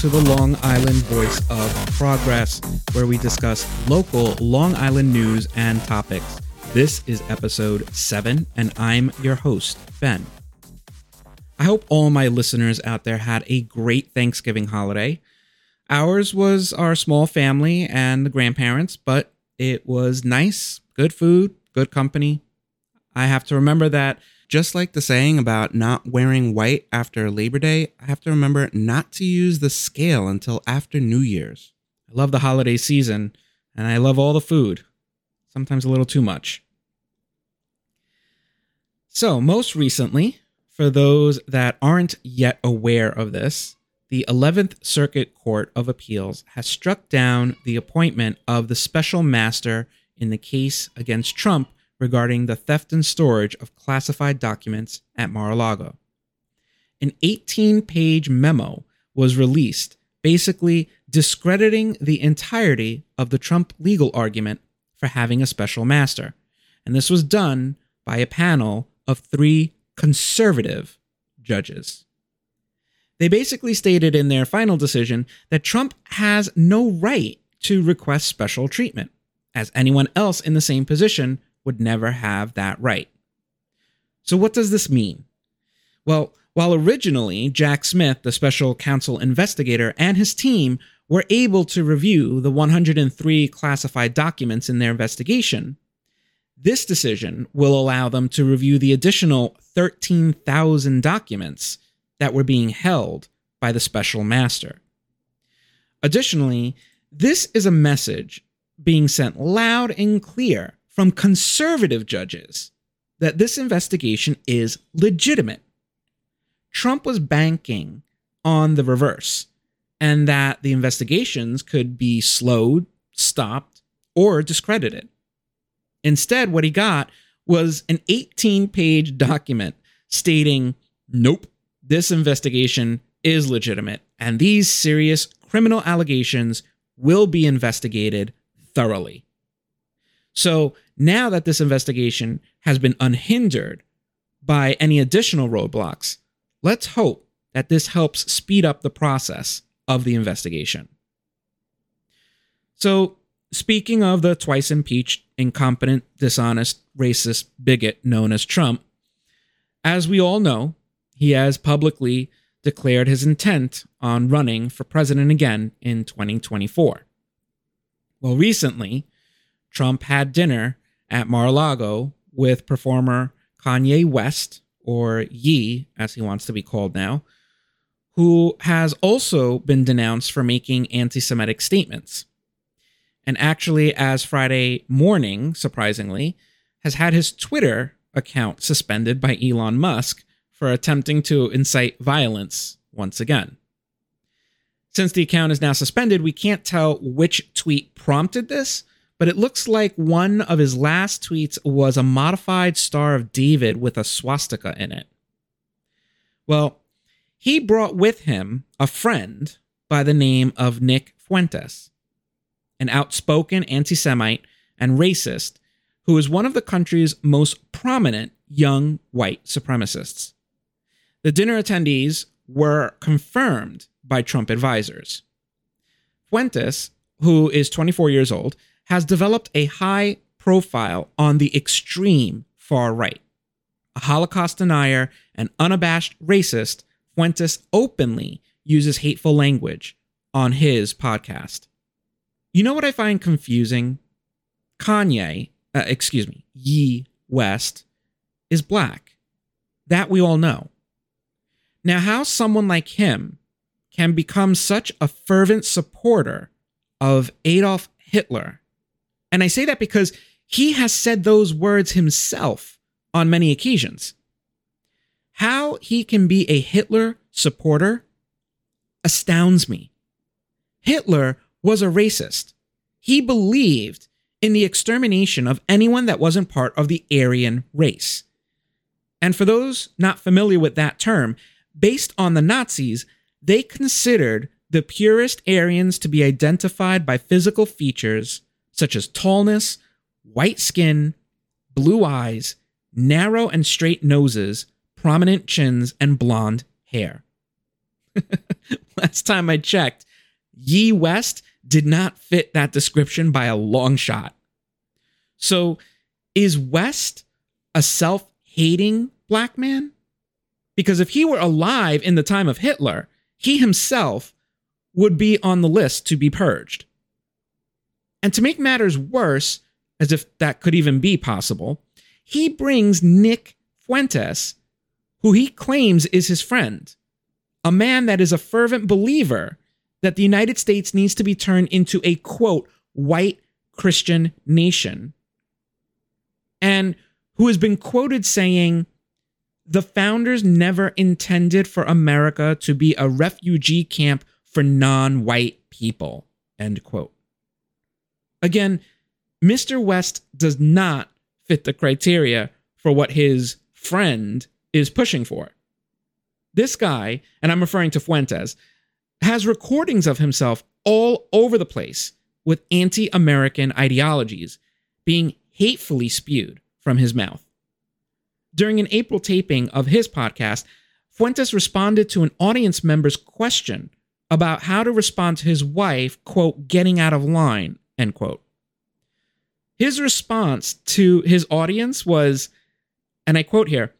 to the Long Island Voice of Progress, where we discuss local Long Island news and topics. This is episode 7, and I'm your host, Ben. I hope all my listeners out there had a great Thanksgiving holiday. Ours was our small family and the grandparents, but it was nice, good food, good company. I have to remember that just like the saying about not wearing white after Labor Day, I have to remember not to use the scale until after New Year's. I love the holiday season and I love all the food, sometimes a little too much. So, most recently, for those that aren't yet aware of this, the 11th Circuit Court of Appeals has struck down the appointment of the special master in the case against Trump regarding the theft and storage of classified documents at Mar a Lago. An 18 page memo was released, basically discrediting the entirety of the Trump legal argument for having a special master. And this was done by a panel of three conservative judges. They basically stated in their final decision that Trump has no right to request special treatment, as anyone else in the same position would never have that right. So, what does this mean? Well, while originally Jack Smith, the special counsel investigator, and his team were able to review the 103 classified documents in their investigation, this decision will allow them to review the additional 13,000 documents that were being held by the special master. Additionally, this is a message being sent loud and clear from conservative judges that this investigation is legitimate. Trump was banking on the reverse and that the investigations could be slowed, stopped, or discredited. Instead, what he got was an 18 page document stating, nope, this investigation is legitimate and these serious criminal allegations will be investigated thoroughly. So now that this investigation has been unhindered by any additional roadblocks, let's hope that this helps speed up the process of the investigation. So, speaking of the twice impeached, incompetent, dishonest, racist bigot known as Trump, as we all know, he has publicly declared his intent on running for president again in 2024. Well, recently, Trump had dinner at Mar a Lago with performer Kanye West, or Ye, as he wants to be called now, who has also been denounced for making anti Semitic statements. And actually, as Friday morning, surprisingly, has had his Twitter account suspended by Elon Musk for attempting to incite violence once again. Since the account is now suspended, we can't tell which tweet prompted this, but it looks like one of his last tweets was a modified Star of David with a swastika in it. Well, he brought with him a friend by the name of Nick Fuentes, an outspoken anti Semite and racist who is one of the country's most prominent young white supremacists. The dinner attendees were confirmed by Trump advisors. Fuentes, who is 24 years old, has developed a high profile on the extreme far right. A Holocaust denier and unabashed racist, Fuentes openly uses hateful language on his podcast. You know what I find confusing? Kanye, uh, excuse me, Ye West, is black. That we all know. Now, how someone like him can become such a fervent supporter of Adolf Hitler and I say that because he has said those words himself on many occasions. How he can be a Hitler supporter astounds me. Hitler was a racist. He believed in the extermination of anyone that wasn't part of the Aryan race. And for those not familiar with that term, based on the Nazis, they considered the purest Aryans to be identified by physical features such as tallness, white skin, blue eyes, narrow and straight noses, prominent chins, and blonde hair. Last time I checked, Ye West did not fit that description by a long shot. So, is West a self hating black man? Because if he were alive in the time of Hitler, he himself would be on the list to be purged. And to make matters worse, as if that could even be possible, he brings Nick Fuentes, who he claims is his friend, a man that is a fervent believer that the United States needs to be turned into a quote, white Christian nation, and who has been quoted saying, the founders never intended for America to be a refugee camp for non white people. End quote. Again, Mr. West does not fit the criteria for what his friend is pushing for. This guy, and I'm referring to Fuentes, has recordings of himself all over the place with anti American ideologies being hatefully spewed from his mouth. During an April taping of his podcast, Fuentes responded to an audience member's question about how to respond to his wife, quote, getting out of line, end quote. His response to his audience was, and I quote here,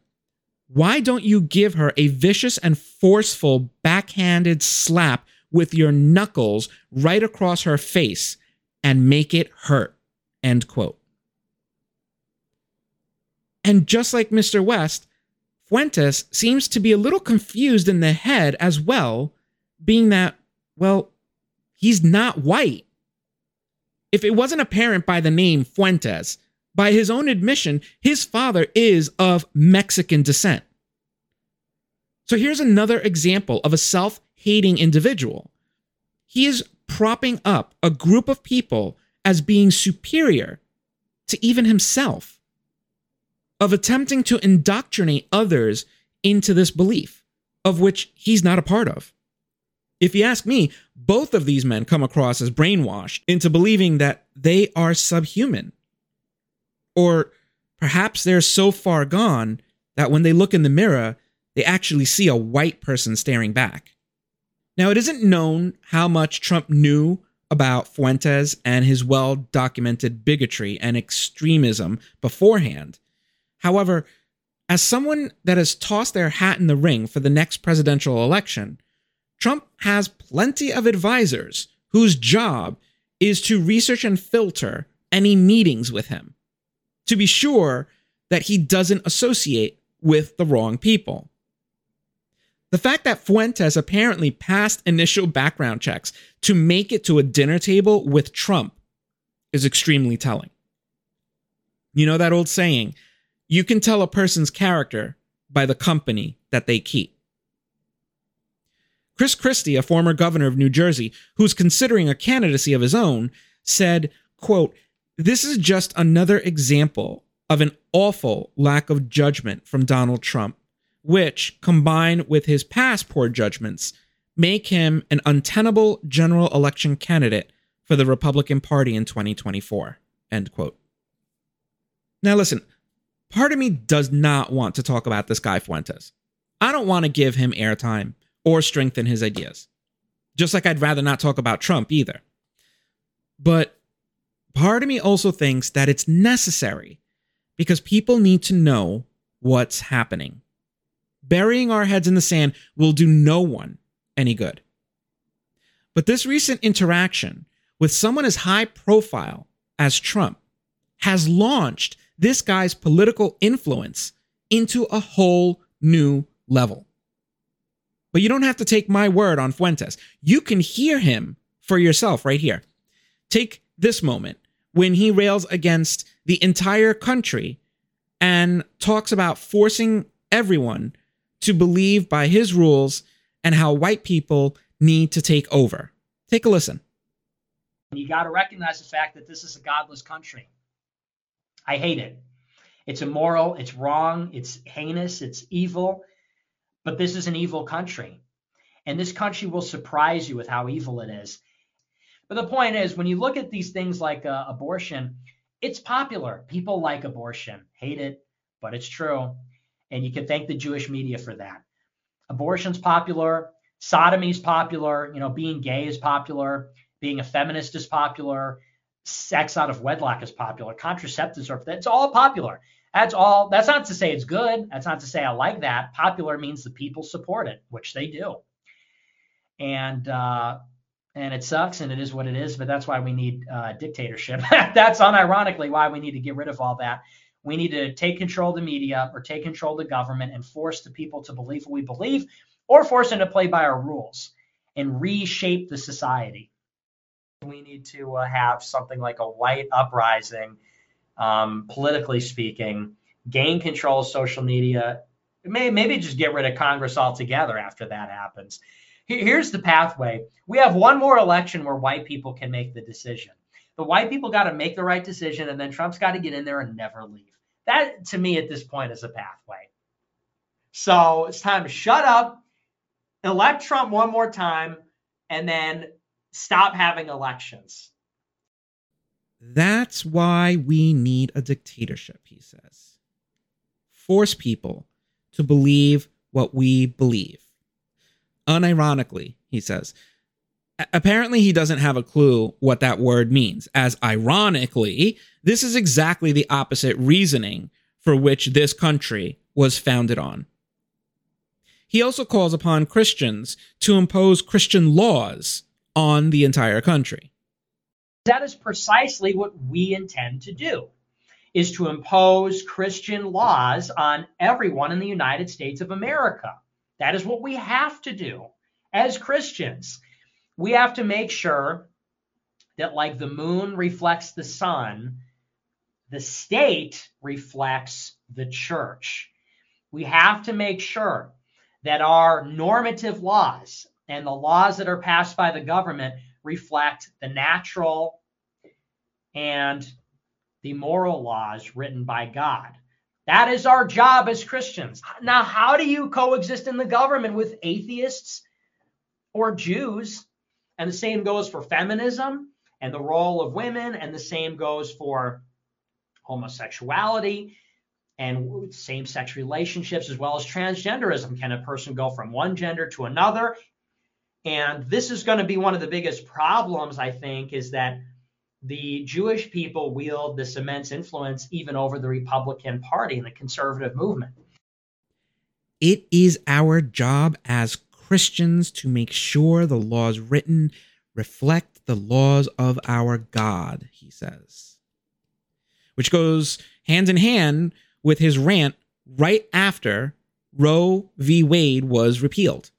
why don't you give her a vicious and forceful backhanded slap with your knuckles right across her face and make it hurt? End quote. And just like Mr. West, Fuentes seems to be a little confused in the head as well, being that, well, he's not white. If it wasn't apparent by the name Fuentes, by his own admission, his father is of Mexican descent. So here's another example of a self hating individual. He is propping up a group of people as being superior to even himself of attempting to indoctrinate others into this belief, of which he's not a part of. If you ask me, both of these men come across as brainwashed into believing that they are subhuman. Or perhaps they're so far gone that when they look in the mirror, they actually see a white person staring back. Now, it isn't known how much Trump knew about Fuentes and his well documented bigotry and extremism beforehand, However, as someone that has tossed their hat in the ring for the next presidential election, Trump has plenty of advisors whose job is to research and filter any meetings with him to be sure that he doesn't associate with the wrong people. The fact that Fuentes apparently passed initial background checks to make it to a dinner table with Trump is extremely telling. You know that old saying, you can tell a person's character by the company that they keep. Chris Christie, a former governor of New Jersey, who's considering a candidacy of his own, said, quote, This is just another example of an awful lack of judgment from Donald Trump, which, combined with his past poor judgments, make him an untenable general election candidate for the Republican Party in 2024. End quote. Now, listen, part of me does not want to talk about this guy Fuentes. I don't want to give him airtime or strengthen his ideas. Just like I'd rather not talk about Trump either. But part of me also thinks that it's necessary because people need to know what's happening. Burying our heads in the sand will do no one any good. But this recent interaction with someone as high profile as Trump has launched this guy's political influence into a whole new level. But you don't have to take my word on Fuentes. You can hear him for yourself right here. Take this moment when he rails against the entire country and talks about forcing everyone to believe by his rules and how white people need to take over. Take a listen. You got to recognize the fact that this is a godless country. I hate it. It's immoral, it's wrong, it's heinous, it's evil. But this is an evil country. And this country will surprise you with how evil it is. But the point is, when you look at these things like uh, abortion, it's popular. People like abortion, hate it, but it's true. And you can thank the Jewish media for that. Abortion's popular. Sodomy is popular. You know, being gay is popular. Being a feminist is popular. Sex out of wedlock is popular. Contraceptives are that's all popular. That's all. That's not to say it's good. That's not to say I like that. Popular means the people support it, which they do. And uh, and it sucks, and it is what it is. But that's why we need uh, dictatorship. that's unironically why we need to get rid of all that. We need to take control of the media or take control of the government and force the people to believe what we believe, or force them to play by our rules and reshape the society. We need to uh, have something like a white uprising um, politically speaking, gain control of social media, may, maybe just get rid of Congress altogether after that happens. Here's the pathway. We have one more election where white people can make the decision. The white people got to make the right decision, and then Trump's got to get in there and never leave. That, to me, at this point, is a pathway. So it's time to shut up, elect Trump one more time, and then stop having elections. That's why we need a dictatorship, he says. Force people to believe what we believe. Unironically, he says. Apparently, he doesn't have a clue what that word means, as ironically, this is exactly the opposite reasoning for which this country was founded on. He also calls upon Christians to impose Christian laws on the entire country. That is precisely what we intend to do is to impose Christian laws on everyone in the United States of America. That is what we have to do as Christians. We have to make sure that, like the moon reflects the sun, the state reflects the church. We have to make sure that our normative laws and the laws that are passed by the government reflect the natural and the moral laws written by God. That is our job as Christians. Now, how do you coexist in the government with atheists or Jews? And the same goes for feminism and the role of women, and the same goes for homosexuality and same sex relationships as well as transgenderism. Can a person go from one gender to another? And this is going to be one of the biggest problems, I think, is that the Jewish people wield this immense influence even over the Republican Party and the conservative movement. It is our job as Christians to make sure the laws written reflect the laws of our God, he says. Which goes hand in hand with his rant right after Roe v. Wade was repealed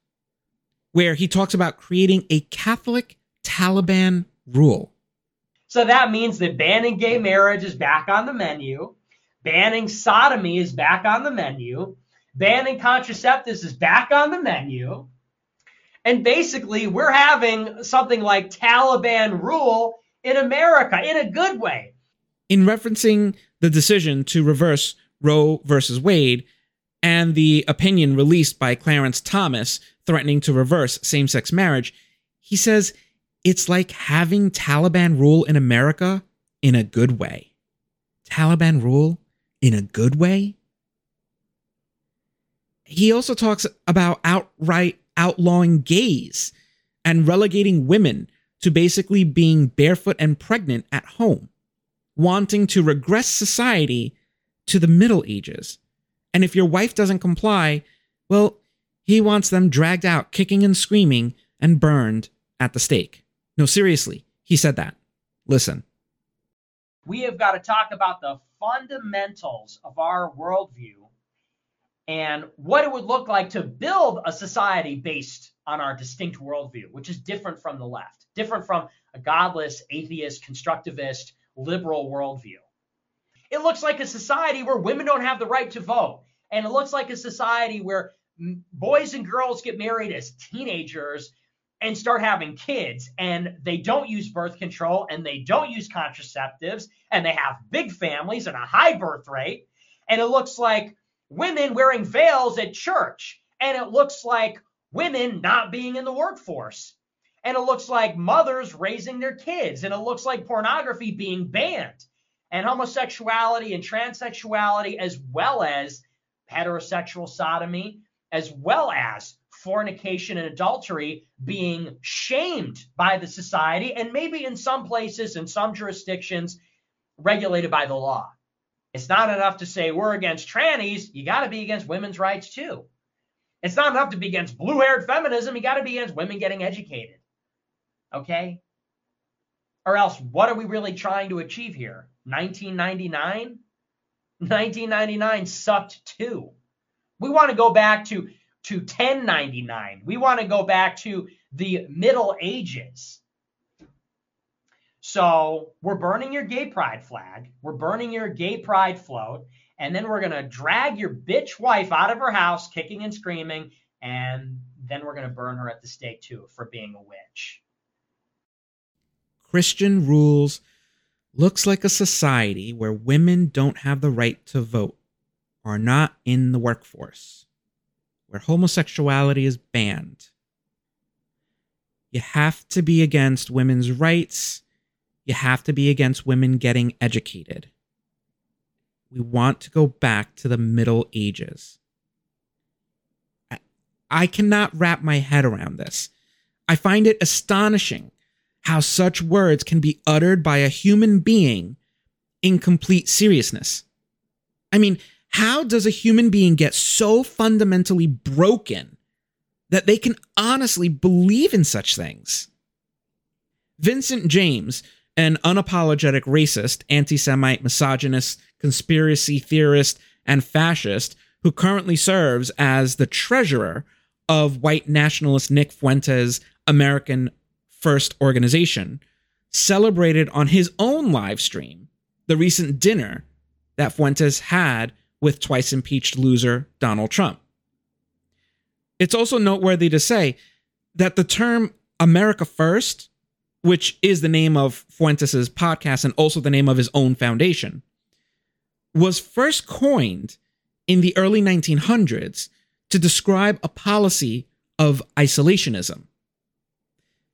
where he talks about creating a Catholic Taliban rule. So that means that banning gay marriage is back on the menu, banning sodomy is back on the menu, banning contraceptives is back on the menu. And basically, we're having something like Taliban rule in America in a good way. In referencing the decision to reverse Roe versus Wade and the opinion released by Clarence Thomas threatening to reverse same sex marriage, he says it's like having Taliban rule in America in a good way. Taliban rule in a good way? He also talks about outright outlawing gays and relegating women to basically being barefoot and pregnant at home, wanting to regress society to the Middle Ages. And if your wife doesn't comply, well, he wants them dragged out, kicking and screaming, and burned at the stake. No, seriously, he said that. Listen. We have got to talk about the fundamentals of our worldview and what it would look like to build a society based on our distinct worldview, which is different from the left, different from a godless, atheist, constructivist, liberal worldview. It looks like a society where women don't have the right to vote. And it looks like a society where boys and girls get married as teenagers and start having kids and they don't use birth control and they don't use contraceptives and they have big families and a high birth rate and it looks like women wearing veils at church and it looks like women not being in the workforce and it looks like mothers raising their kids and it looks like pornography being banned and homosexuality and transsexuality as well as heterosexual sodomy as well as fornication and adultery being shamed by the society and maybe in some places in some jurisdictions regulated by the law. It's not enough to say we're against trannies, you got to be against women's rights too. It's not enough to be against blue-haired feminism, you got to be against women getting educated. Okay? Or else what are we really trying to achieve here? 1999? 1999 sucked too. We want to go back to to 1099. We want to go back to the Middle Ages. So we're burning your gay pride flag. We're burning your gay pride float. And then we're going to drag your bitch wife out of her house, kicking and screaming. And then we're going to burn her at the stake too for being a witch. Christian rules looks like a society where women don't have the right to vote, are not in the workforce, where homosexuality is banned. You have to be against women's rights. You have to be against women getting educated. We want to go back to the Middle Ages. I, cannot wrap my head around this. I find it astonishing how such words can be uttered by a human being in complete seriousness. I mean, how does a human being get so fundamentally broken that they can honestly believe in such things? Vincent James, an unapologetic racist, anti Semite, misogynist, conspiracy theorist, and fascist, who currently serves as the treasurer of white nationalist Nick Fuentes' American First organization, celebrated on his own live stream the recent dinner that Fuentes had with twice impeached loser Donald Trump. It's also noteworthy to say that the term America First, which is the name of Fuentes' podcast and also the name of his own foundation, was first coined in the early 1900s to describe a policy of isolationism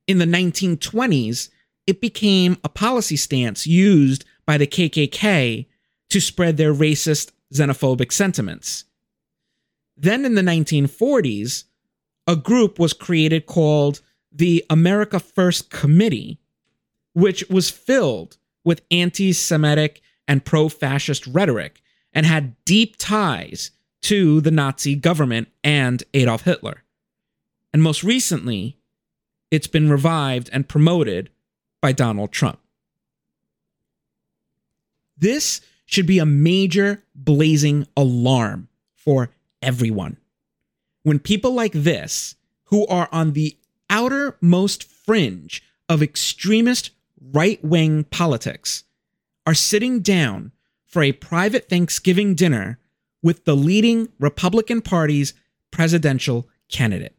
in the 1920s, it became a policy stance used by the KKK to spread their racist, xenophobic sentiments. Then in the 1940s, a group was created called the America First Committee, which was filled with anti Semitic and pro fascist rhetoric and had deep ties to the Nazi government and Adolf Hitler. And most recently, it's been revived and promoted by Donald Trump. This should be a major blazing alarm for everyone. When people like this, who are on the outermost fringe of extremist right wing politics, are sitting down for a private Thanksgiving dinner with the leading Republican Party's presidential candidate.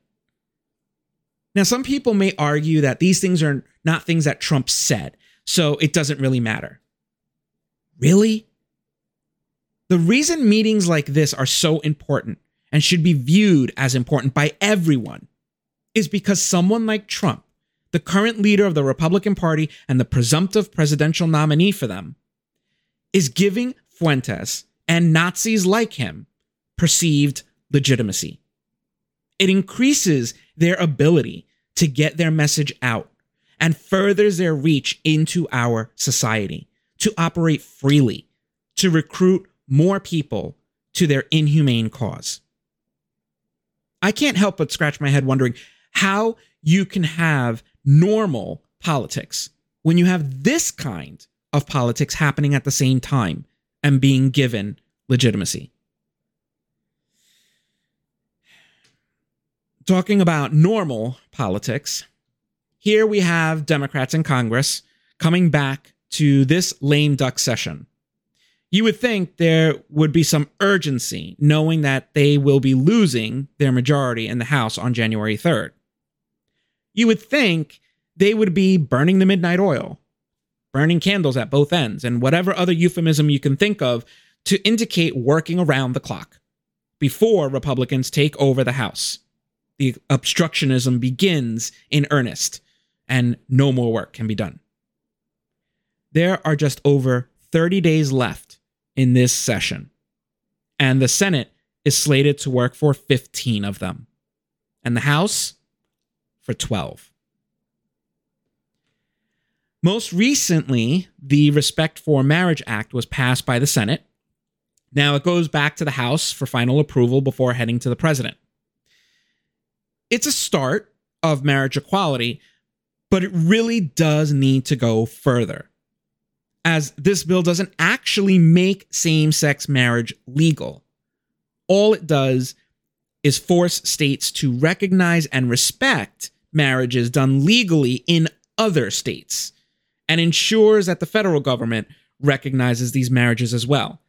Now, some people may argue that these things are not things that Trump said, so it doesn't really matter. Really? The reason meetings like this are so important and should be viewed as important by everyone is because someone like Trump, the current leader of the Republican Party and the presumptive presidential nominee for them, is giving Fuentes and Nazis like him perceived legitimacy. It increases their ability to get their message out and furthers their reach into our society to operate freely, to recruit more people to their inhumane cause. I can't help but scratch my head wondering how you can have normal politics when you have this kind of politics happening at the same time and being given legitimacy. talking about normal politics, here we have Democrats in Congress coming back to this lame duck session. You would think there would be some urgency knowing that they will be losing their majority in the House on January 3rd. You would think they would be burning the midnight oil, burning candles at both ends, and whatever other euphemism you can think of to indicate working around the clock before Republicans take over the House the obstructionism begins in earnest and no more work can be done. There are just over 30 days left in this session, and the Senate is slated to work for 15 of them. and the House for 12. Most recently, the Respect for Marriage Act was passed by the Senate. Now it goes back to the House for final approval before heading to the President. It's a start of marriage equality, but it really does need to go further. As this bill doesn't actually make same sex marriage legal. All it does is force states to recognize and respect marriages done legally in other states and ensures that the federal government recognizes these marriages as well,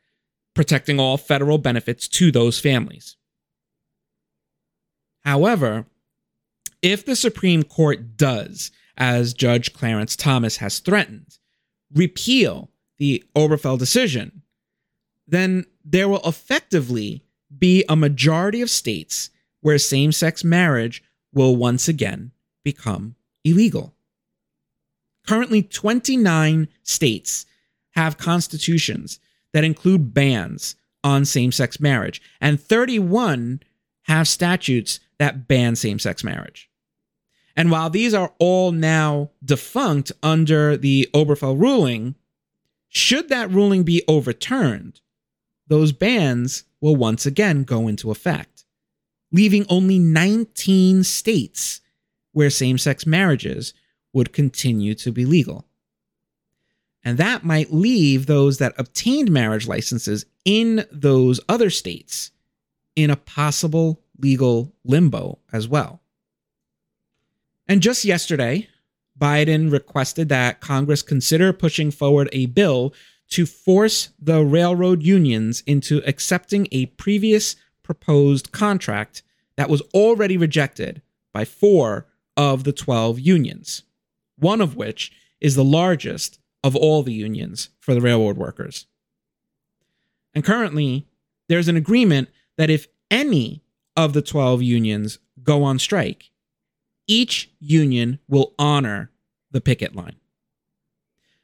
protecting all federal benefits to those families. However, if the Supreme Court does, as Judge Clarence Thomas has threatened, repeal the Obergefell decision, then there will effectively be a majority of states where same sex marriage will once again become illegal. Currently, 29 states have constitutions that include bans on same sex marriage, and 31 have statutes that ban same sex marriage. And while these are all now defunct under the Obergefell ruling, should that ruling be overturned, those bans will once again go into effect, leaving only 19 states where same sex marriages would continue to be legal. And that might leave those that obtained marriage licenses in those other states in a possible legal limbo as well. And just yesterday, Biden requested that Congress consider pushing forward a bill to force the railroad unions into accepting a previous proposed contract that was already rejected by four of the 12 unions one of which is the largest of all the unions for the railroad workers. And currently, there's an agreement that if any of the 12 unions go on strike, each union will honor the picket line.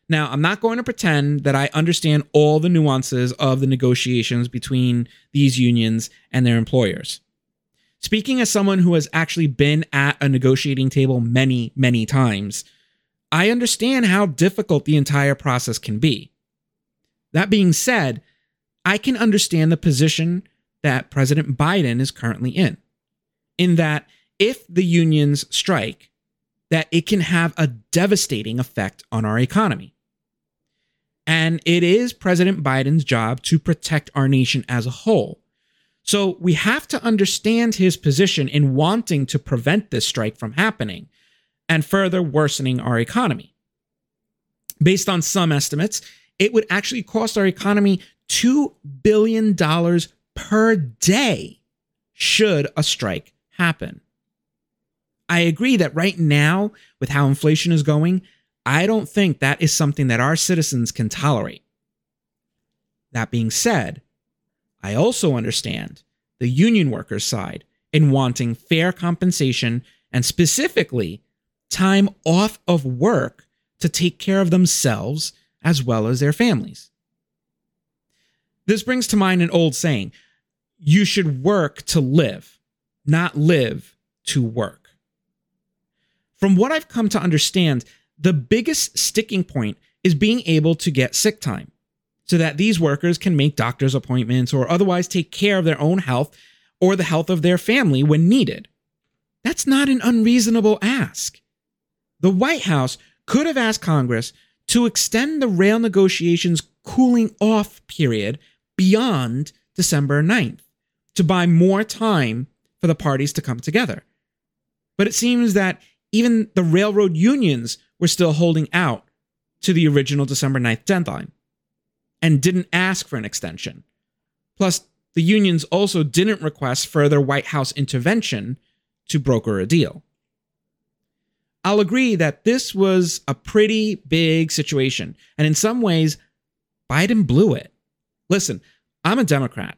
Now, I'm not going to pretend that I understand all the nuances of the negotiations between these unions and their employers. Speaking as someone who has actually been at a negotiating table many, many times, I understand how difficult the entire process can be. That being said, I can understand the position that President Biden is currently in, in that if the unions strike, that it can have a devastating effect on our economy. And it is President Biden's job to protect our nation as a whole. So we have to understand his position in wanting to prevent this strike from happening and further worsening our economy. Based on some estimates, it would actually cost our economy $2 billion per day should a strike happen. I agree that right now, with how inflation is going, I don't think that is something that our citizens can tolerate. That being said, I also understand the union workers' side in wanting fair compensation and specifically time off of work to take care of themselves as well as their families. This brings to mind an old saying you should work to live, not live to work. From what I've come to understand, the biggest sticking point is being able to get sick time so that these workers can make doctor's appointments or otherwise take care of their own health or the health of their family when needed. That's not an unreasonable ask. The White House could have asked Congress to extend the rail negotiations cooling off period beyond December 9th to buy more time for the parties to come together. But it seems that even the railroad unions were still holding out to the original December 9th deadline and didn't ask for an extension. Plus, the unions also didn't request further White House intervention to broker a deal. I'll agree that this was a pretty big situation. And in some ways, Biden blew it. Listen, I'm a Democrat,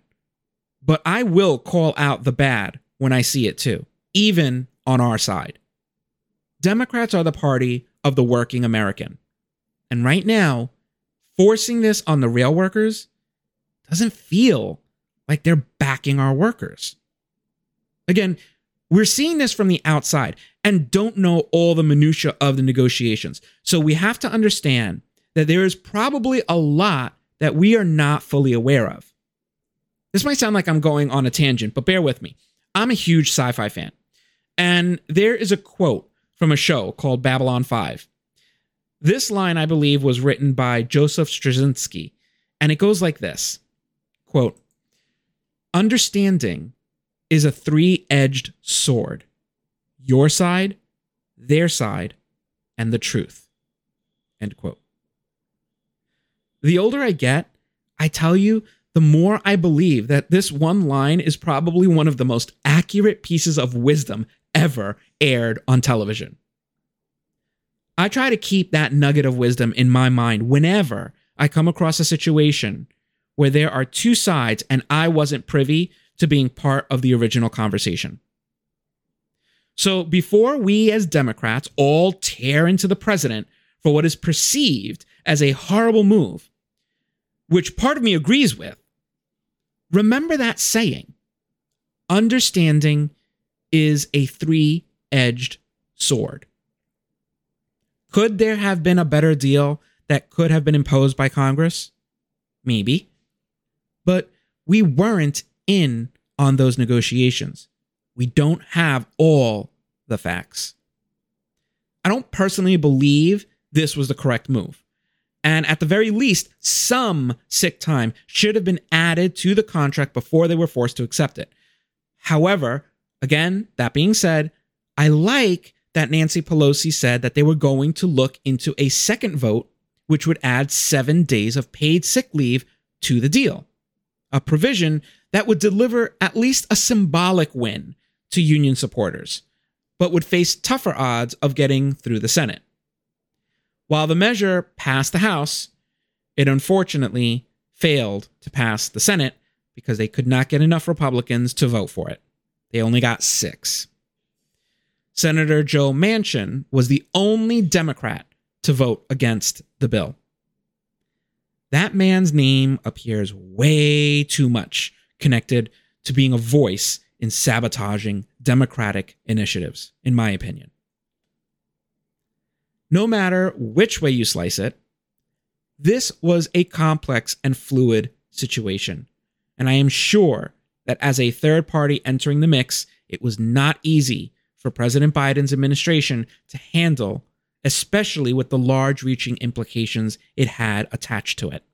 but I will call out the bad when I see it too, even on our side. Democrats are the party of the working American. And right now, forcing this on the rail workers doesn't feel like they're backing our workers. Again, We're seeing this from the outside and don't know all the minutia of the negotiations. So we have to understand that there is probably a lot that we are not fully aware of. This might sound like I'm going on a tangent, but bear with me. I'm a huge sci fi fan. And there is a quote from a show called Babylon 5. This line, I believe, was written by Joseph Straczynski, and it goes like this quote, Understanding is a three edged sword your side, their side, and the truth. End quote. The older I get, I tell you, the more I believe that this one line is probably one of the most accurate pieces of wisdom ever aired on television. I try to keep that nugget of wisdom in my mind whenever I come across a situation where there are two sides and I wasn't privy to being part of the original conversation. So before we as Democrats all tear into the president for what is perceived as a horrible move, which part of me agrees with, remember that saying understanding is a three edged sword. Could there have been a better deal that could have been imposed by Congress? Maybe. But we weren't in on those negotiations. We don't have all the facts. I don't personally believe this was the correct move. And at the very least, some sick time should have been added to the contract before they were forced to accept it. However, again, that being said, I like that Nancy Pelosi said that they were going to look into a second vote, which would add seven days of paid sick leave to the deal a provision that would deliver at least a symbolic win to union supporters, but would face tougher odds of getting through the Senate. While the measure passed the House, it unfortunately failed to pass the Senate because they could not get enough Republicans to vote for it. They only got six. Senator Joe Manchin was the only Democrat to vote against the bill that man's name appears way too much connected to being a voice in sabotaging democratic initiatives, in my opinion. No matter which way you slice it, this was a complex and fluid situation. And I am sure that as a third party entering the mix, it was not easy for President Biden's administration to handle especially with the large reaching implications it had attached to it.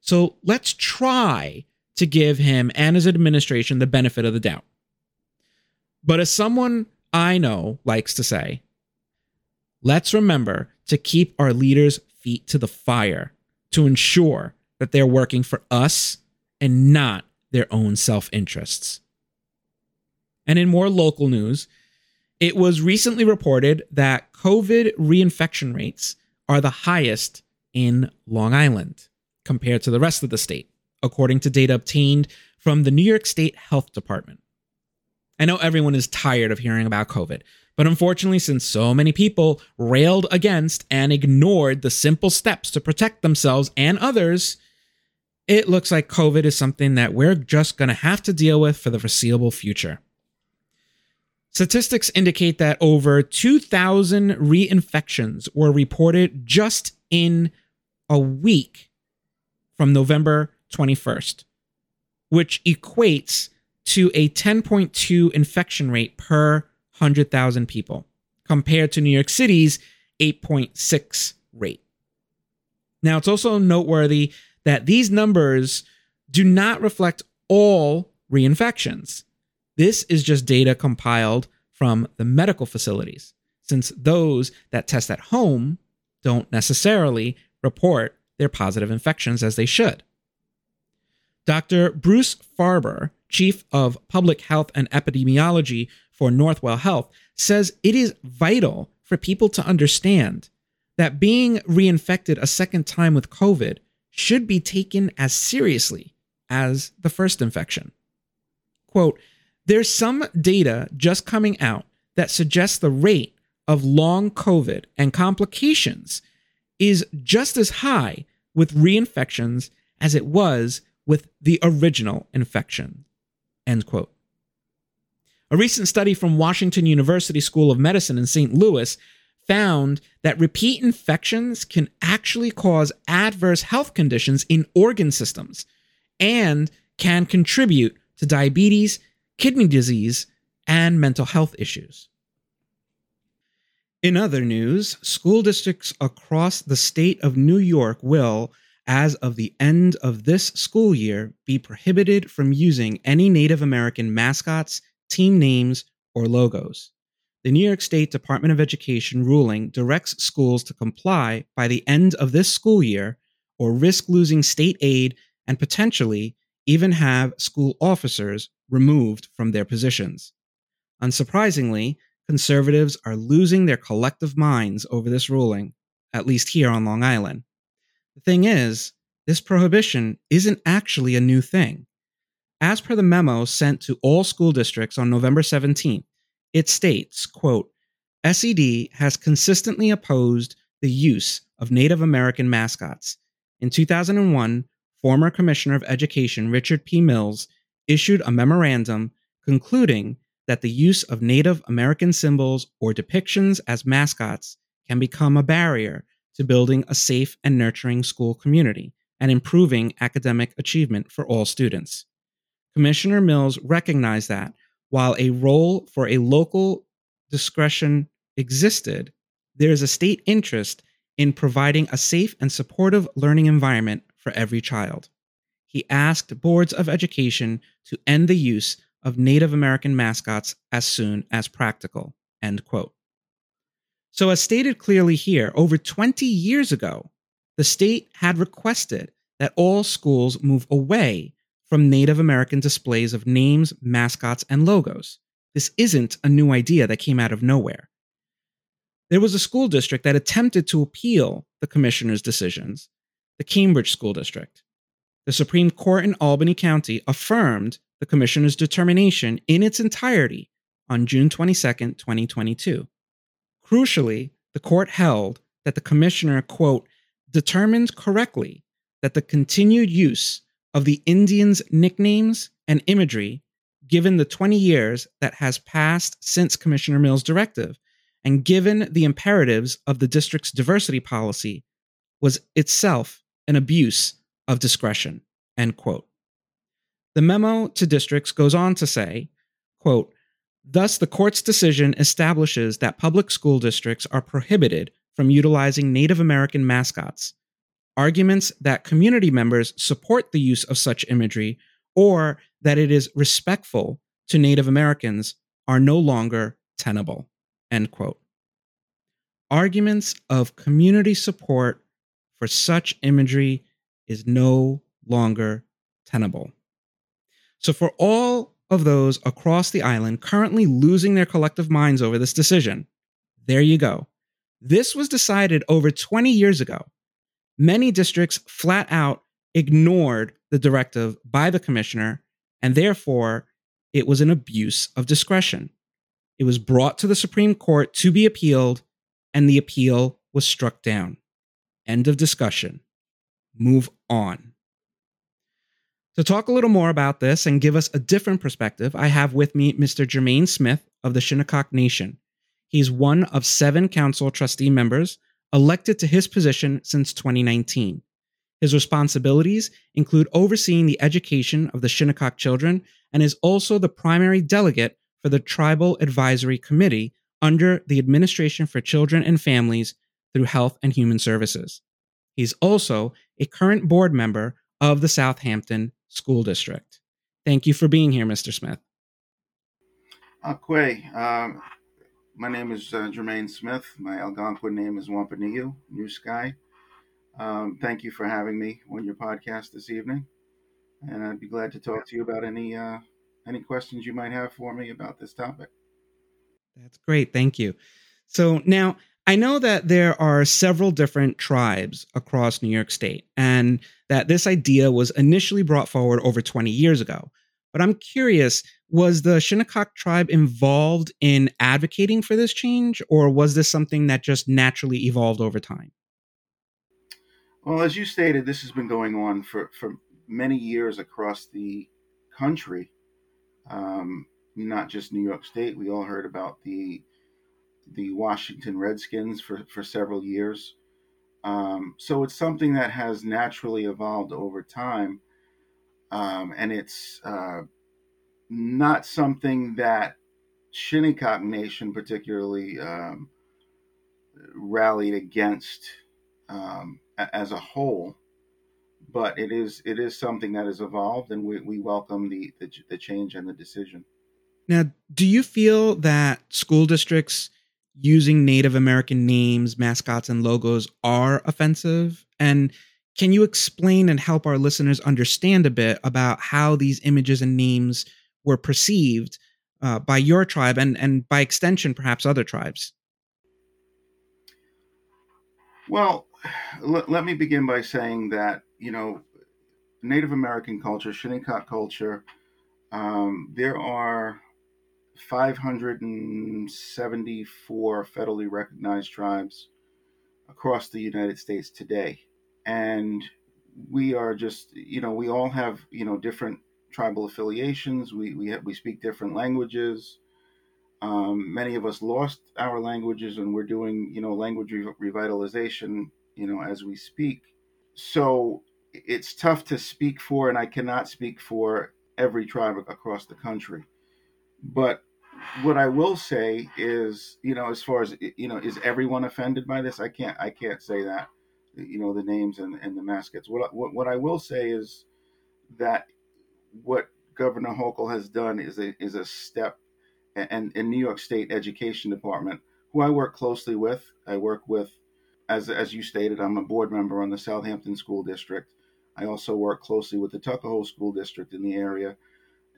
So let's try to give him and his administration the benefit of the doubt. But as someone I know likes to say, let's remember to keep our leaders' feet to the fire to ensure that they're working for us and not their own self interests. And in more local news, it was recently reported that COVID reinfection rates are the highest in Long Island compared to the rest of the state, according to data obtained from the New York State Health Department. I know everyone is tired of hearing about COVID, but unfortunately, since so many people railed against and ignored the simple steps to protect themselves and others, it looks like COVID is something that we're just going to have to deal with for the foreseeable future. Statistics indicate that over 2,000 reinfections were reported just in a week from November 21st, which equates to a 10.2 infection rate per 100,000 people, compared to New York City's 8.6 rate. Now, it's also noteworthy that these numbers do not reflect all reinfections. This is just data compiled from the medical facilities, since those that test at home don't necessarily report their positive infections as they should. Dr. Bruce Farber, Chief of Public Health and Epidemiology for Northwell Health, says it is vital for people to understand that being reinfected a second time with COVID should be taken as seriously as the first infection. Quote, there's some data just coming out that suggests the rate of long COVID and complications is just as high with reinfections as it was with the original infection. End quote. A recent study from Washington University School of Medicine in St. Louis found that repeat infections can actually cause adverse health conditions in organ systems and can contribute to diabetes, kidney disease, and mental health issues. In other news, school districts across the state of New York will, as of the end of this school year, be prohibited from using any Native American mascots, team names, or logos. The New York State Department of Education ruling directs schools to comply by the end of this school year or risk losing state aid and potentially even have school officers removed from their positions. Unsurprisingly, conservatives are losing their collective minds over this ruling, at least here on Long Island. The thing is, this prohibition isn't actually a new thing. As per the memo sent to all school districts on November 17th, it states, quote, SED has consistently opposed the use of Native American mascots. In 2001, former Commissioner of Education Richard P. Mills issued a memorandum concluding that the use of Native American symbols or depictions as mascots can become a barrier to building a safe and nurturing school community and improving academic achievement for all students. Commissioner Mills recognized that while a role for a local discretion existed, there is a state interest in providing a safe and supportive learning environment for every child. He asked boards of education to end the use of Native American mascots as soon as practical. End quote. So, as stated clearly here, over 20 years ago, the state had requested that all schools move away from Native American displays of names, mascots, and logos. This isn't a new idea that came out of nowhere. There was a school district that attempted to appeal the commissioner's decisions, the Cambridge School District. The Supreme Court in Albany County affirmed the commissioner's determination in its entirety on June 22, 2022. Crucially, the court held that the commissioner, quote, determined correctly that the continued use of the Indians' nicknames and imagery, given the 20 years that has passed since Commissioner Mills' directive, and given the imperatives of the district's diversity policy, was itself an abuse of discretion. End quote. The memo to districts goes on to say, quote, Thus, the court's decision establishes that public school districts are prohibited from utilizing Native American mascots. Arguments that community members support the use of such imagery or that it is respectful to Native Americans are no longer tenable. End quote. Arguments of community support for such imagery is no longer tenable. So, for all of those across the island currently losing their collective minds over this decision, there you go. This was decided over 20 years ago. Many districts flat out ignored the directive by the commissioner, and therefore it was an abuse of discretion. It was brought to the Supreme Court to be appealed, and the appeal was struck down. End of discussion. Move on. To talk a little more about this and give us a different perspective, I have with me Mr. Jermaine Smith of the Shinnecock Nation. He's one of seven council trustee members elected to his position since 2019. His responsibilities include overseeing the education of the Shinnecock children and is also the primary delegate for the Tribal Advisory Committee under the Administration for Children and Families through Health and Human Services. He's also a current board member of the Southampton School District. Thank you for being here, Mr. Smith. Akwe, um, my name is uh, Jermaine Smith. My Algonquin name is Wampanoag, New Sky. Um, thank you for having me on your podcast this evening, and I'd be glad to talk to you about any uh, any questions you might have for me about this topic. That's great. Thank you. So now I know that there are several different tribes across New York State, and that this idea was initially brought forward over 20 years ago. But I'm curious was the Shinnecock tribe involved in advocating for this change, or was this something that just naturally evolved over time? Well, as you stated, this has been going on for, for many years across the country. Um, not just New York State. We all heard about the the Washington Redskins for, for several years. Um, so it's something that has naturally evolved over time. Um, and it's uh, not something that Shinnecock Nation particularly um, rallied against um, as a whole, but it is it is something that has evolved, and we, we welcome the, the the change and the decision. Now, do you feel that school districts using Native American names, mascots, and logos are offensive? And can you explain and help our listeners understand a bit about how these images and names were perceived uh, by your tribe and, and by extension, perhaps other tribes? Well, let, let me begin by saying that, you know, Native American culture, Shinnecock culture, um, there are 574 federally recognized tribes across the United States today. And we are just, you know, we all have, you know, different tribal affiliations. We, we, we speak different languages. Um, many of us lost our languages and we're doing, you know, language re- revitalization, you know, as we speak. So it's tough to speak for, and I cannot speak for every tribe across the country. But what I will say is, you know, as far as you know, is everyone offended by this? I can't, I can't say that. You know, the names and, and the mascots. What, what what I will say is that what Governor Hochul has done is a is a step, and in New York State Education Department, who I work closely with, I work with, as as you stated, I'm a board member on the Southampton School District. I also work closely with the Tuckahoe School District in the area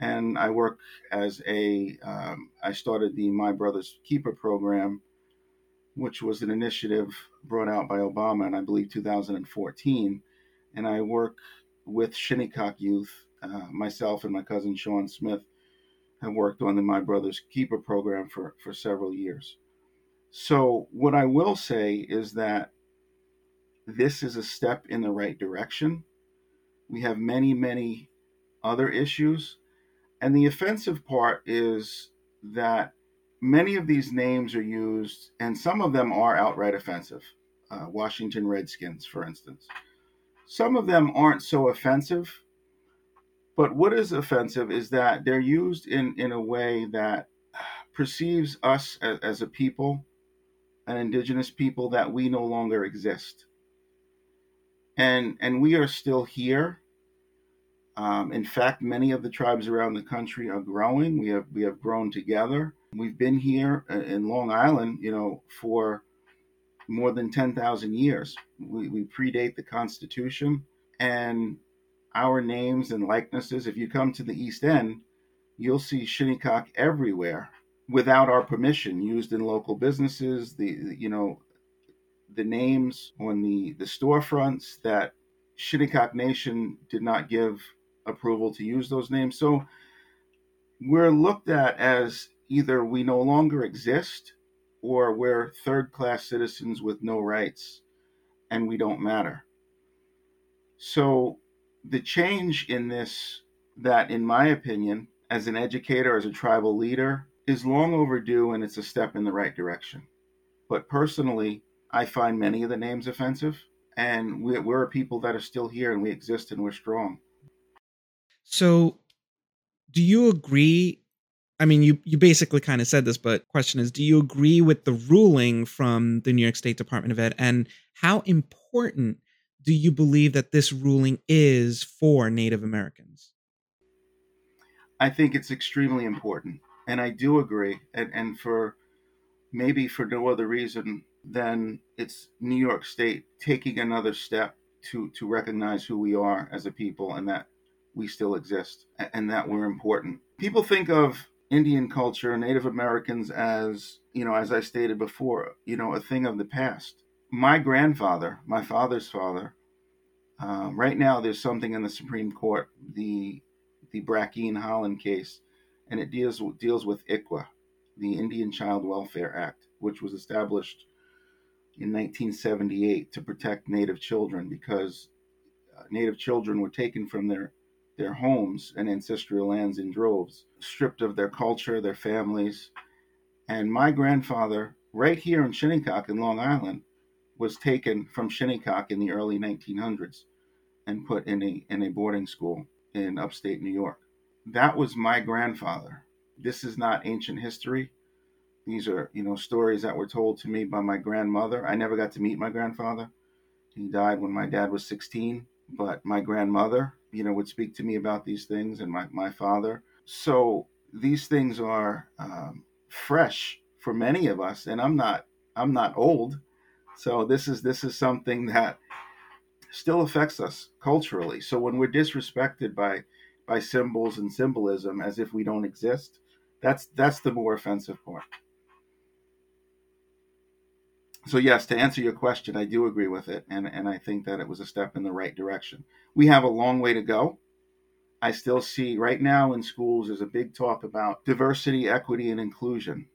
and I work as a. Um, I started the My Brother's Keeper program, which was an initiative brought out by Obama in I believe 2014, and I work with Shinnecock youth. Uh, myself and my cousin Sean Smith have worked on the My Brother's Keeper program for for several years. So what I will say is that this is a step in the right direction. We have many, many other issues and the offensive part is that many of these names are used, and some of them are outright offensive. Uh, Washington Redskins, for instance. Some of them aren't so offensive, but what is offensive is that they're used in, in a way that perceives us as, as a people, an indigenous people, that we no longer exist. And, and we are still here um, in fact, many of the tribes around the country are growing. We have we have grown together. We've been here uh, in Long Island, you know, for more than ten thousand years. We, we predate the Constitution, and our names and likenesses. If you come to the East End, you'll see Shinnecock everywhere without our permission, used in local businesses. The you know the names on the the storefronts that Shinnecock Nation did not give approval to use those names. So we're looked at as either we no longer exist or we're third class citizens with no rights and we don't matter. So the change in this, that in my opinion, as an educator, as a tribal leader, is long overdue and it's a step in the right direction. But personally, I find many of the names offensive, and we're, a people that are still here and we exist and we're strong. So, do you agree? I mean, you you basically kind of said this, but question is, do you agree with the ruling from the New York State Department of Ed, and how important do you believe that this ruling is for Native Americans? I think it's extremely important, and I do agree, and and for maybe for no other reason than it's New York State taking another step to to recognize who we are as a people and that we still exist and that we're important. People think of Indian culture, Native Americans as, you know, as I stated before, you know, a thing of the past. My grandfather, my father's father, um, right now there's something in the Supreme Court, the the Brackeen Haaland case, and it deals deals with ICWA, the Indian Child Welfare Act, which was established in 1978 to protect Native children because uh, Native children were taken from their their homes and ancestral lands in droves, stripped of their culture, their families. And my grandfather, right here in Shinnecock in Long Island, was taken from Shinnecock in the early 1900s and put in a in a boarding school in upstate New York. That was my grandfather. This is not ancient history. These are, you know, stories that were told to me by my grandmother. I never got to meet my grandfather. He died when my dad was 16, but my grandmother, you know, would speak to me about these things and my, my father. So these things are um, fresh for many of us, and I'm not I'm not old. So this is this is something that still affects us culturally. So when we're disrespected by by symbols and symbolism as if we don't exist, that's that's the more offensive part. So yes, to answer your question, I do agree with it, and and I think that it was a step in the right direction. We have a long way to go. I still see right now in schools there's a big talk about diversity, equity, and inclusion.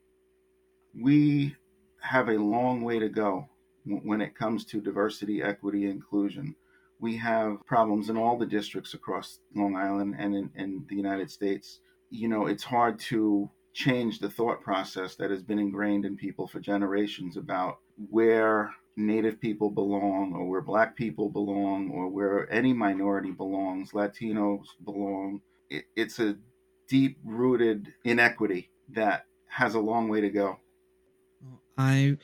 We have a long way to go when it comes to diversity, equity, inclusion. We have problems in all the districts across Long Island and in, in the United States. You know, it's hard to change the thought process that has been ingrained in people for generations about where Native people belong, or where Black people belong, or where any minority belongs, Latinos belong. It, it's a deep rooted inequity that has a long way to go. I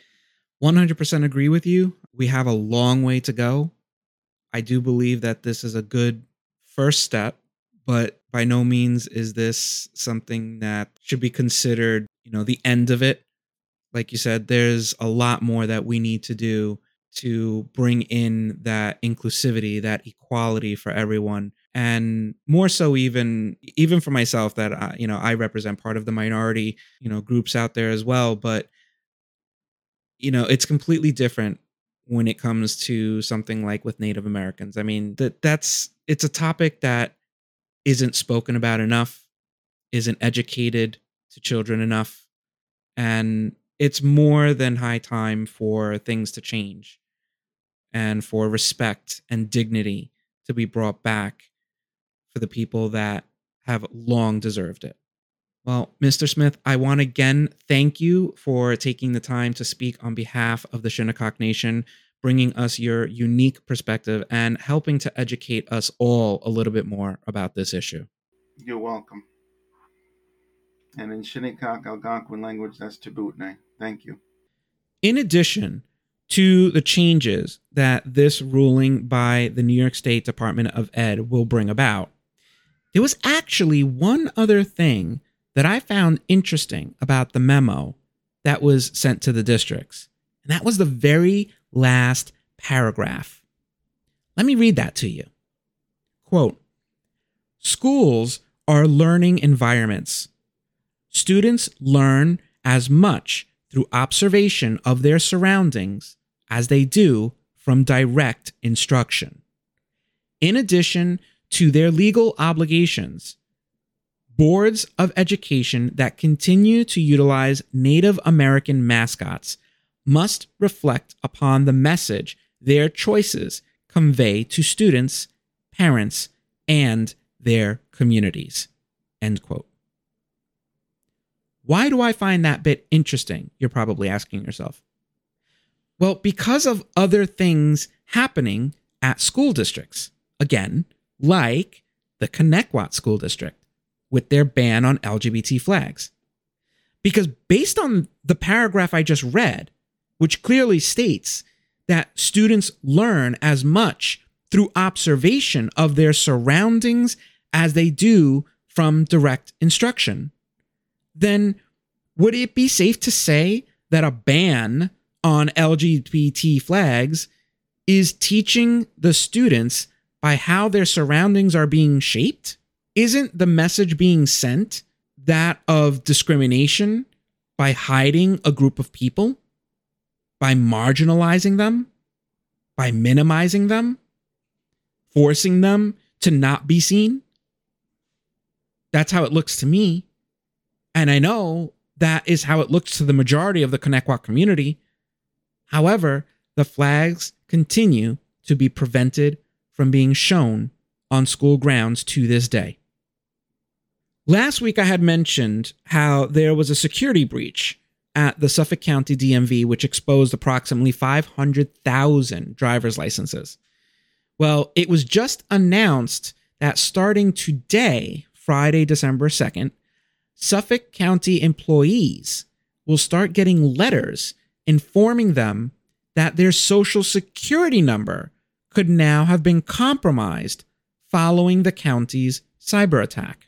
100% agree with you. We have a long way to go. I do believe that this is a good first step, but by no means is this something that should be considered, you know, the end of it. Like you said, there's a lot more that we need to do to bring in that inclusivity, that equality for everyone. And more so even even for myself that I, you know, I represent part of the minority, you know, groups out there as well, but you know, it's completely different when it comes to something like with Native Americans. I mean, that that's it's a topic that isn't spoken about enough, isn't educated to children enough, and it's more than high time for things to change and for respect and dignity to be brought back for the people that have long deserved it. Well, Mr. Smith, I want to again thank you for taking the time to speak on behalf of the Shinnecock Nation, bringing us your unique perspective and helping to educate us all a little bit more about this issue. You're welcome. And in Shinnecock Algonquin language, that's Tabutne. Thank you. In addition to the changes that this ruling by the New York State Department of Ed will bring about, there was actually one other thing that I found interesting about the memo that was sent to the districts. And that was the very last paragraph. Let me read that to you. Quote Schools are learning environments. Students learn as much through observation of their surroundings as they do from direct instruction. In addition to their legal obligations, boards of education that continue to utilize Native American mascots must reflect upon the message their choices convey to students, parents, and their communities. End quote. Why do I find that bit interesting? You're probably asking yourself. Well, because of other things happening at school districts. Again, like the Connetquot School District with their ban on LGBT flags. Because based on the paragraph I just read, which clearly states that students learn as much through observation of their surroundings as they do from direct instruction, then would it be safe to say that a ban on LGBT flags is teaching the students by how their surroundings are being shaped? isn't the message being sent that of discrimination by hiding a group of people, by marginalizing them, by minimizing them, forcing them to not be seen? That's how it looks to me. And I know that is how it looks to the majority of the Connetquot community. However, the flags continue to be prevented from being shown on school grounds to this day. Last week, I had mentioned how there was a security breach at the Suffolk County DMV, which exposed approximately 500,000 driver's licenses. Well, it was just announced that starting today, Friday, December 2nd, Suffolk County employees will start getting letters informing them that their social security number could now have been compromised following the county's cyber attack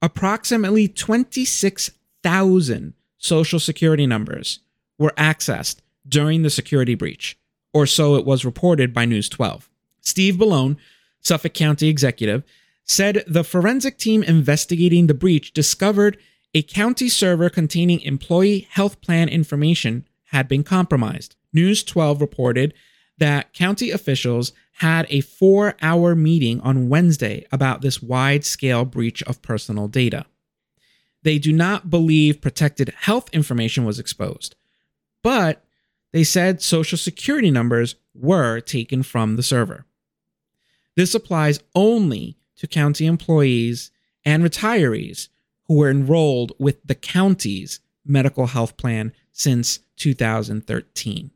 approximately 26,000 social security numbers were accessed during the security breach, or so it was reported by News 12. Steve Bellone, Suffolk County executive, said the forensic team investigating the breach discovered a county server containing employee health plan information had been compromised. News 12 reported that county officials had a four hour meeting on Wednesday about this wide scale breach of personal data. They do not believe protected health information was exposed, but they said social security numbers were taken from the server. This applies only to county employees and retirees who were enrolled with the county's medical health plan since 2013.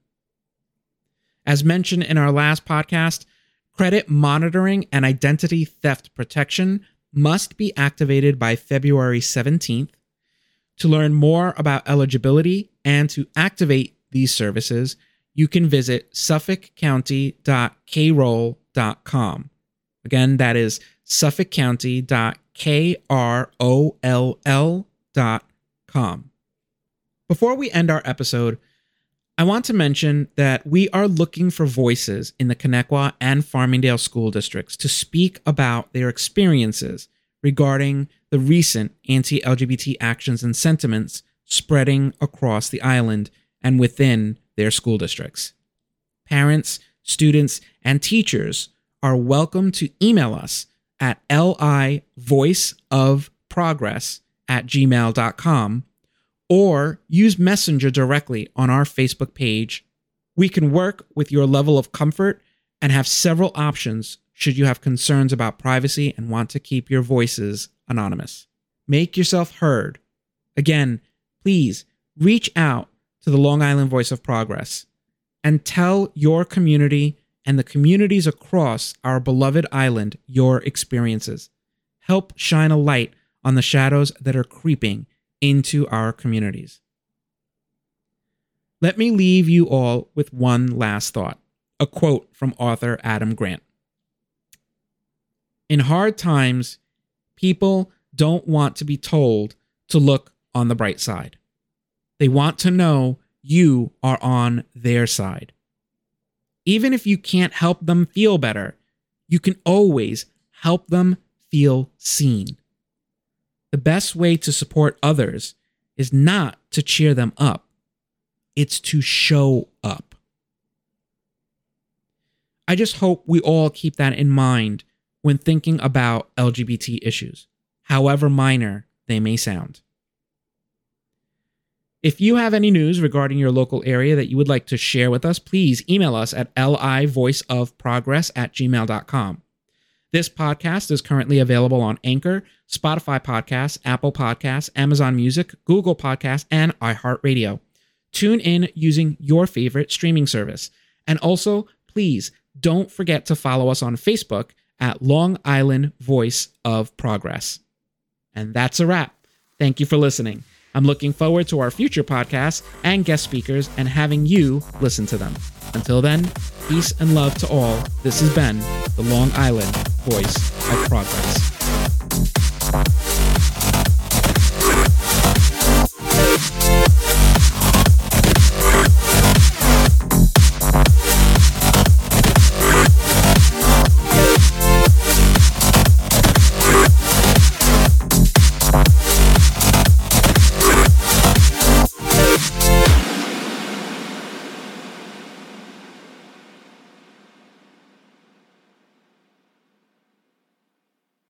As mentioned in our last podcast, credit monitoring and identity theft protection must be activated by February 17th. To learn more about eligibility and to activate these services, you can visit suffolkcounty.kroll.com. Again, that is suffolkcounty.kroll.com. Before we end our episode, I want to mention that we are looking for voices in the Connetquot and Farmingdale school districts to speak about their experiences regarding the recent anti LGBT actions and sentiments spreading across the island and within their school districts. Parents, students, and teachers are welcome to email us at livoiceofprogress at gmail.com or use Messenger directly on our Facebook page. We can work with your level of comfort and have several options should you have concerns about privacy and want to keep your voices anonymous. Make yourself heard. Again, please reach out to the Long Island Voice of Progress and tell your community and the communities across our beloved island your experiences. Help shine a light on the shadows that are creeping into our communities. Let me leave you all with one last thought a quote from author Adam Grant. In hard times, people don't want to be told to look on the bright side. They want to know you are on their side. Even if you can't help them feel better, you can always help them feel seen. The best way to support others is not to cheer them up, it's to show up. I just hope we all keep that in mind when thinking about LGBT issues, however minor they may sound. If you have any news regarding your local area that you would like to share with us, please email us at livoiceofprogress at gmail.com. This podcast is currently available on Anchor, Spotify Podcasts, Apple Podcasts, Amazon Music, Google Podcasts, and iHeartRadio. Tune in using your favorite streaming service. And also, please don't forget to follow us on Facebook at Long Island Voice of Progress. And that's a wrap. Thank you for listening. I'm looking forward to our future podcasts and guest speakers and having you listen to them. Until then, peace and love to all. This has been the Long Island Voice of Progress.